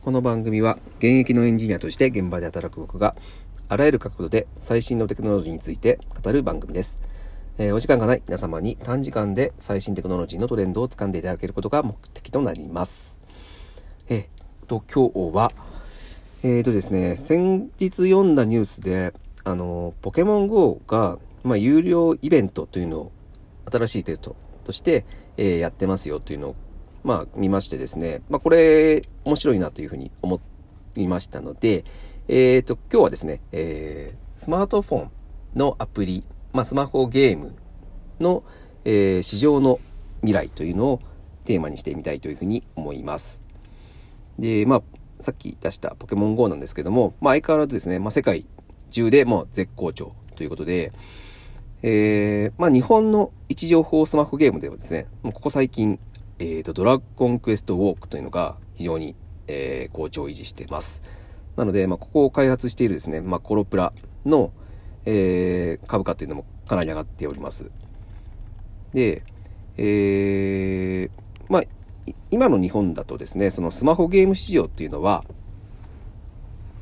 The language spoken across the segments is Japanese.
この番組は現役のエンジニアとして現場で働く僕があらゆる角度で最新のテクノロジーについて語る番組です。えーお時間がない皆様に短時間で最新テクノロジーのトレンドを掴んでいただけることが目的となります。えーと、今日は、えーとですね、先日読んだニュースで、あの、ポケモン GO が、まあ、有料イベントというのを新しいテストとして、えーやってますよというのを、まあ、見ましてですね、まあ、これ、面白いなというふうに思いましたので、えーと、今日はですね、えースマートフォンのアプリ、まあ、スマホゲームの、えー市場の未来というのをテーマにしてみたいというふうに思います。で、まあ、さっき出したポケモン GO なんですけども、まあ、相変わらずですね、まあ、世界中でもう絶好調ということで、えー、まあ、日本の位置情報スマホゲームではですね、もうここ最近、えーと、ドラゴンクエストウォークというのが非常に、えー好調を維持しています。なので、まあ、ここを開発しているですね、まあ、コロプラの、えー株価というのもかなり上がっております。で、えーまあ、今の日本だとですね、そのスマホゲーム市場っていうのは、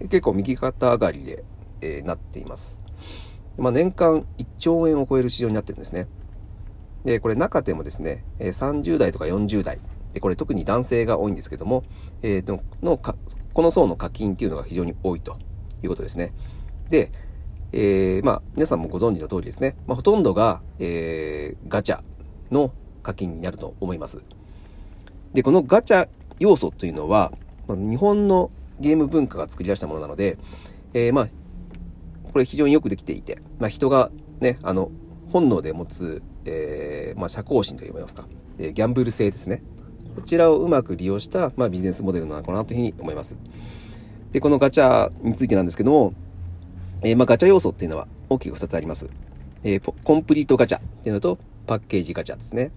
結構右肩上がりで、えーなっています。まあ、年間1兆円を超える市場になってるんですね。で、これ中でもですね、30代とか40代、でこれ特に男性が多いんですけども、えーとのこの層の課金っていうのが非常に多いということですね。で、えーまあ、皆さんもご存知の通りですね、まあ、ほとんどが、えーガチャの課金になると思います。で、このガチャ要素というのは、まあ、日本のゲーム文化が作り出したものなので、えーまあ、これ非常によくできていて、まあ、人がね、あの、本能で持つ、えーまあ、社交心といいますか、えーギャンブル性ですね。こちらをうまく利用した、まあ、ビジネスモデルなのかなというふうに思います。で、このガチャについてなんですけども、えーまあ、ガチャ要素っていうのは大きく2つあります。えーコンプリートガチャっていうのと、パッケージガチャですね。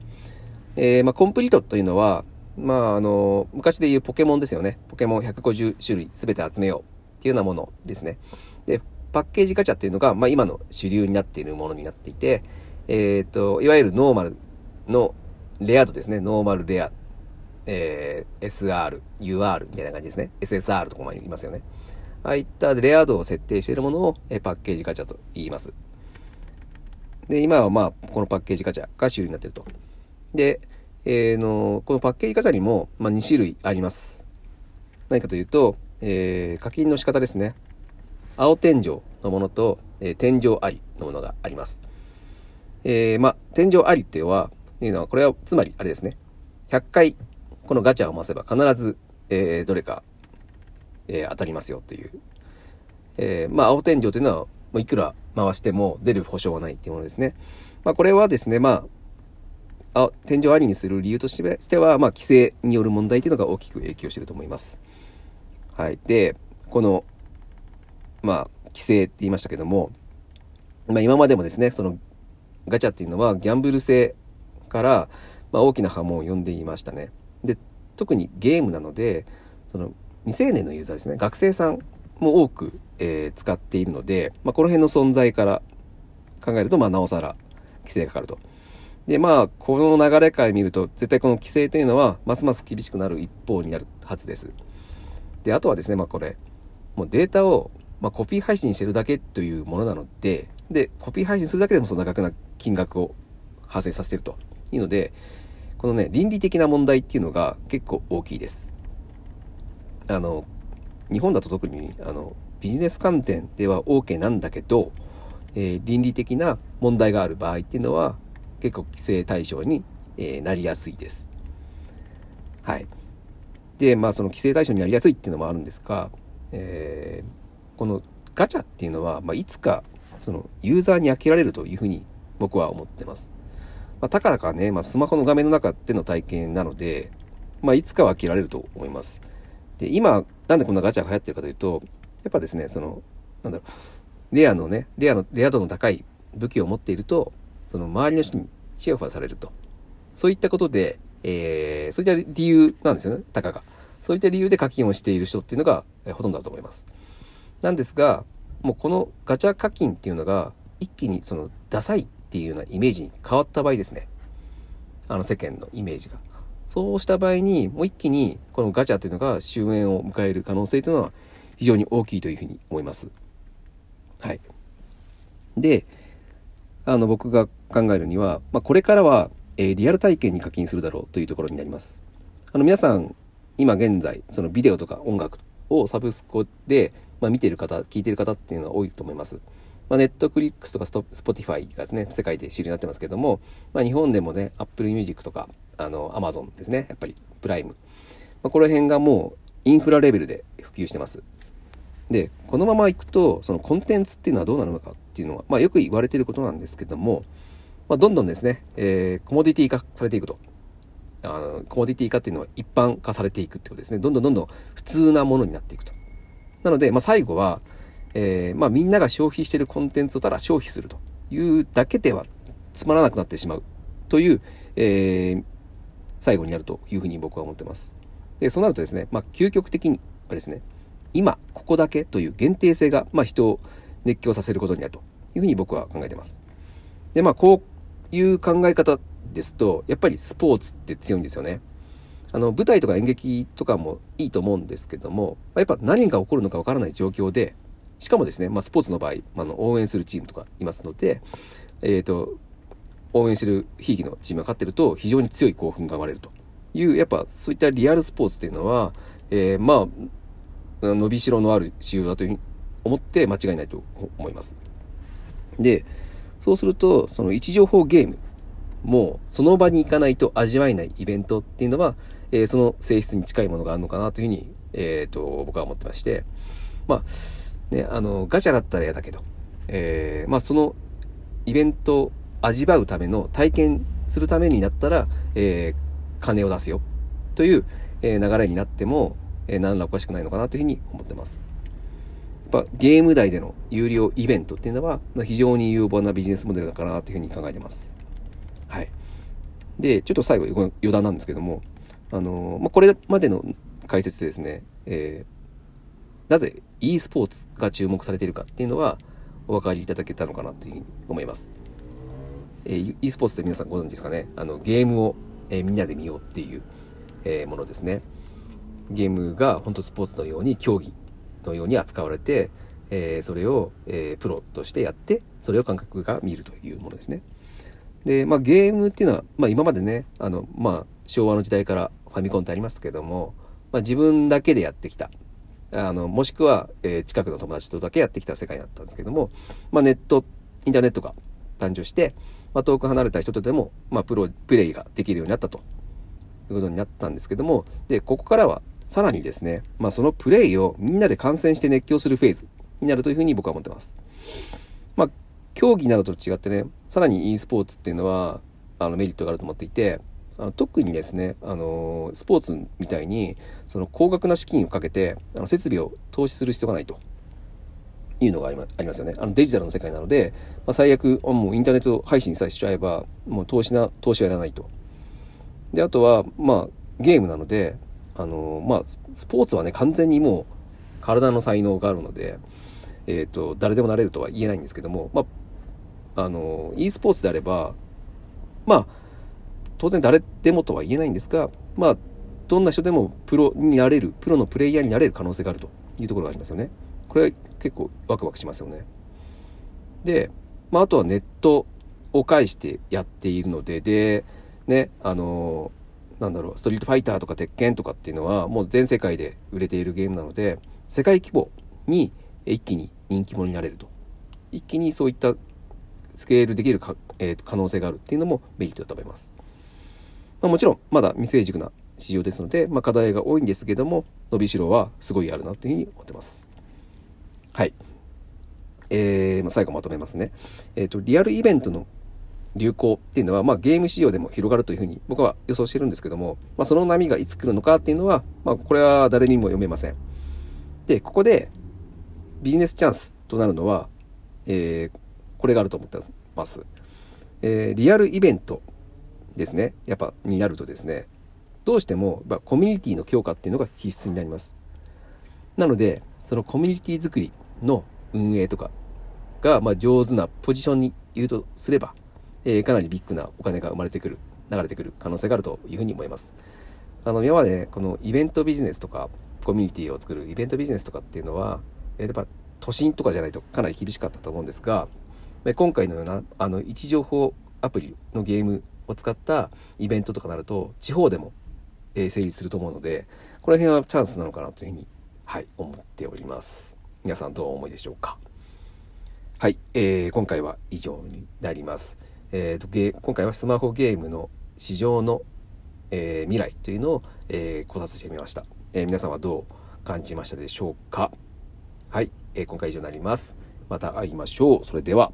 えーまあ、コンプリートというのは、まあ、あの、昔で言うポケモンですよね。ポケモン150種類すべて集めようっていうようなものですね。で、パッケージガチャっていうのが、まあ、今の主流になっているものになっていて、えっ、と、いわゆるノーマルのレア度ですね。ノーマルレア、えー SR、UR みたいな感じですね。SSR とかも言いますよね。ああいったレア度を設定しているものを、えパッケージガチャと言います。で、今はまあ、このパッケージガチャが主流になっていると。で、えーの、このパッケージガチャにも、まあ、2種類あります。何かというと、えー課金の仕方ですね。青天井のものと、えー天井ありのものがあります。えーまあ、天井ありっていうのは、いうのは、これは、つまり、あれですね。100回、このガチャを回せば必ず、えーどれか、えー当たりますよという。えーまあ、青天井というのは、もういくら回しても出る保証はないっていうものですね。まあ、これはですね、まあ、あ天井ありにする理由としては、まあ、規制による問題というのが大きく影響していると思います。はい。で、この、まあ、規制って言いましたけども、まあ、今までもですね、その、ガチャっていうのはギャンブル性から、まあ、大きな波紋を呼んでいましたね。で、特にゲームなので、その、未成年のユーザーですね、学生さんも多く、えー使っているので、まあ、この辺の存在から考えると、まあ、なおさら規制がかかると。で、まあ、この流れから見ると、絶対この規制というのは、ますます厳しくなる一方になるはずです。で、あとはですね、まあ、これ、もうデータを、まあ、コピー配信してるだけというものなので、で、コピー配信するだけでもその額な金額を発生させてるというので、このね、倫理的な問題っていうのが結構大きいです。あの、日本だと特に、あの、ビジネス観点では OK なんだけど、えー倫理的な問題がある場合っていうのは、結構規制対象に、えーなりやすいです。はい。で、まあ、その規制対象になりやすいっていうのもあるんですが、えーこのガチャっていうのは、まあ、いつか、その、ユーザーに飽きられるというふうに僕は思ってます。まあ、たかだかね、まあ、スマホの画面の中での体験なので、まあ、いつかは飽きられると思います。で、今、なんでこんなガチャが流行ってるかというと、やっぱですね、その、なんだろう、レアのね、レアの、レア度の高い武器を持っていると、その周りの人にチヤホヤされると。そういったことで、えー、そういった理由なんですよね、たかが。そういった理由で課金をしている人っていうのが、えーほとんどだと思います。なんですが、もうこのガチャ課金っていうのが、一気にその、ダサいっていうようなイメージに変わった場合ですね。あの世間のイメージが。そうした場合に、もう一気にこのガチャというのが終焉を迎える可能性というのは非常に大きいというふうに思います。はい。で、あの僕が考えるには、まあ、これからは、えー、リアル体験に課金するだろうというところになります。あの皆さん、今現在、そのビデオとか音楽をサブスクで、まあ、見てる方、聞いてる方っていうのは多いと思います。まあ、ネットフリックスとかスポティファイがですね、世界で主流になってますけども、まあ、日本でもね、Apple Music とか、あの、Amazon ですね、やっぱりプライム。まあ、この辺がもうインフラレベルで普及してます。で、このままいくと、そのコンテンツっていうのはどうなるのかっていうのは、まあ、よく言われてることなんですけども、まあ、どんどんですね、えー、コモディティ化されていくと。あのコモディティ化っていうのは一般化されていくってことですね。どんどんどんどん普通なものになっていくと。なので、まあ、最後は、えー、まあ、みんなが消費しているコンテンツをただ消費するというだけではつまらなくなってしまうという、えー、最後になるというふうに僕は思ってます。で、そうなるとですね、まあ、究極的にはですね、今、ここだけという限定性が、まあ、人を熱狂させることになるというふうに僕は考えてます。で、まあ、こういう考え方ですと、やっぱりスポーツって強いんですよね。あの、舞台とか演劇とかもいいと思うんですけども、やっぱ何が起こるのかわからない状況で、しかもですね、まあ、スポーツの場合、あの、応援するチームとかいますので、えっ、ー、と、応援してるひいきのチームが勝ってると非常に強い興奮が生まれるという、やっぱそういったリアルスポーツっていうのは、えー、まあ、伸びしろのある仕様だというふうに思って間違いないと思います。で、そうすると、その位置情報ゲームもその場に行かないと味わえないイベントっていうのは、えー、その性質に近いものがあるのかなというふうに、えっ、ー、と、僕は思ってまして、まあ、ね、あの、ガチャだったら嫌だけど、えー、まあそのイベントを味わうための体験するためになったら、えー、金を出すよという、えー、流れになっても、えー、何らおかしくないのかなというふうに思ってます。やっぱゲーム内での有料イベントっていうのは非常に有望なビジネスモデルだかなというふうに考えてます。はい。で、ちょっと最後余談なんですけども、あのまあ、これまでの解説でですね、えー、なぜ e スポーツが注目されているかっていうのはお分かりいただけたのかなというふうに思います。えー、e スポーツって皆さんご存知ですかね？あのゲームを、えー、みんなで見ようっていう、えー、ものですね。ゲームが本当スポーツのように競技のように扱われて、えー、それを、えー、プロとしてやってそれを観客が見るというものですね。で、まあ、ゲームっていうのは、まあ、今までねあの、まあ、昭和の時代からファミコンってありますけども、まあ、自分だけでやってきたあのもしくは、えー、近くの友達とだけやってきた世界だったんですけども、まあ、ネットインターネットが誕生して、まあ、遠く離れた人とでも、まあ、プロプレイができるようになったということになったんですけどもでここからはさらにですね、まあ、そのプレイをみんなで観戦して熱狂するフェーズになるというふうに僕は思ってます。まあ、競技などと違ってね、さらに e スポーツっていうのは、あのメリットがあると思っていて、あの特にですね、あのスポーツみたいに、その高額な資金をかけて、あの設備を投資する必要がないと。いうのがありますよね。あのデジタルの世界なので、まあ、最悪、もうインターネット配信さえしちゃえば、もう投資な、投資はいらないと。で、あとは、まあ、ゲームなので、あのまあ、スポーツはね、完全にもう体の才能があるので、えっ、ー、と、誰でもなれるとは言えないんですけども、まあ、あの e スポーツであれば、まあ、当然誰でもとは言えないんですが、まあ、どんな人でもプロになれる、プロのプレイヤーになれる可能性があるというところがありますよね。これは結構ワクワクしますよね。で、まあ、あとはネットを介してやっているので、で、ね、あのなんだろう、ストリートファイターとか鉄拳とかっていうのはもう全世界で売れているゲームなので、世界規模に一気に人気者になれると。一気にそういったスケールできるか、えー、可能性があるっていうのもメリットだと思います。まあ、もちろん、まだ未成熟な市場ですので、まあ、課題が多いんですけども、伸びしろはすごいあるなというふうに思ってます。はい。えー、まあ、最後まとめますね。えっ、ー、と、リアルイベントの流行っていうのは、まあ、ゲーム市場でも広がるというふうに僕は予想してるんですけども、まあ、その波がいつ来るのかっていうのは、まあ、これは誰にも読めません。で、ここでビジネスチャンスとなるのは、えー、これがあると思ってます。えー、リアルイベントですね、やっぱになるとですね、どうしても、ま、コミュニティの強化っていうのが必須になります。なので、そのコミュニティ作りの運営とかが、ま、上手なポジションにいるとすれば、えー、かなりビッグなお金が生まれてくる、流れてくる可能性があるというふうに思います。あの今までこのイベントビジネスとかコミュニティを作るイベントビジネスとかっていうのはやっぱ都心とかじゃないとかなり厳しかったと思うんですが今回のようなあの位置情報アプリのゲームを使ったイベントとかなると地方でも、えー、成立すると思うのでこの辺はチャンスなのかなというふうに、はい、思っております。皆さんどうお思いでしょうか？はい、えー、今回は以上になります、えーと、ゲ今回はスマホゲームの市場の、えー、未来というのを、えー、考察してみました、えー、皆さんはどう感じましたでしょうか？はい、えー、今回以上になります。また会いましょう。それでは。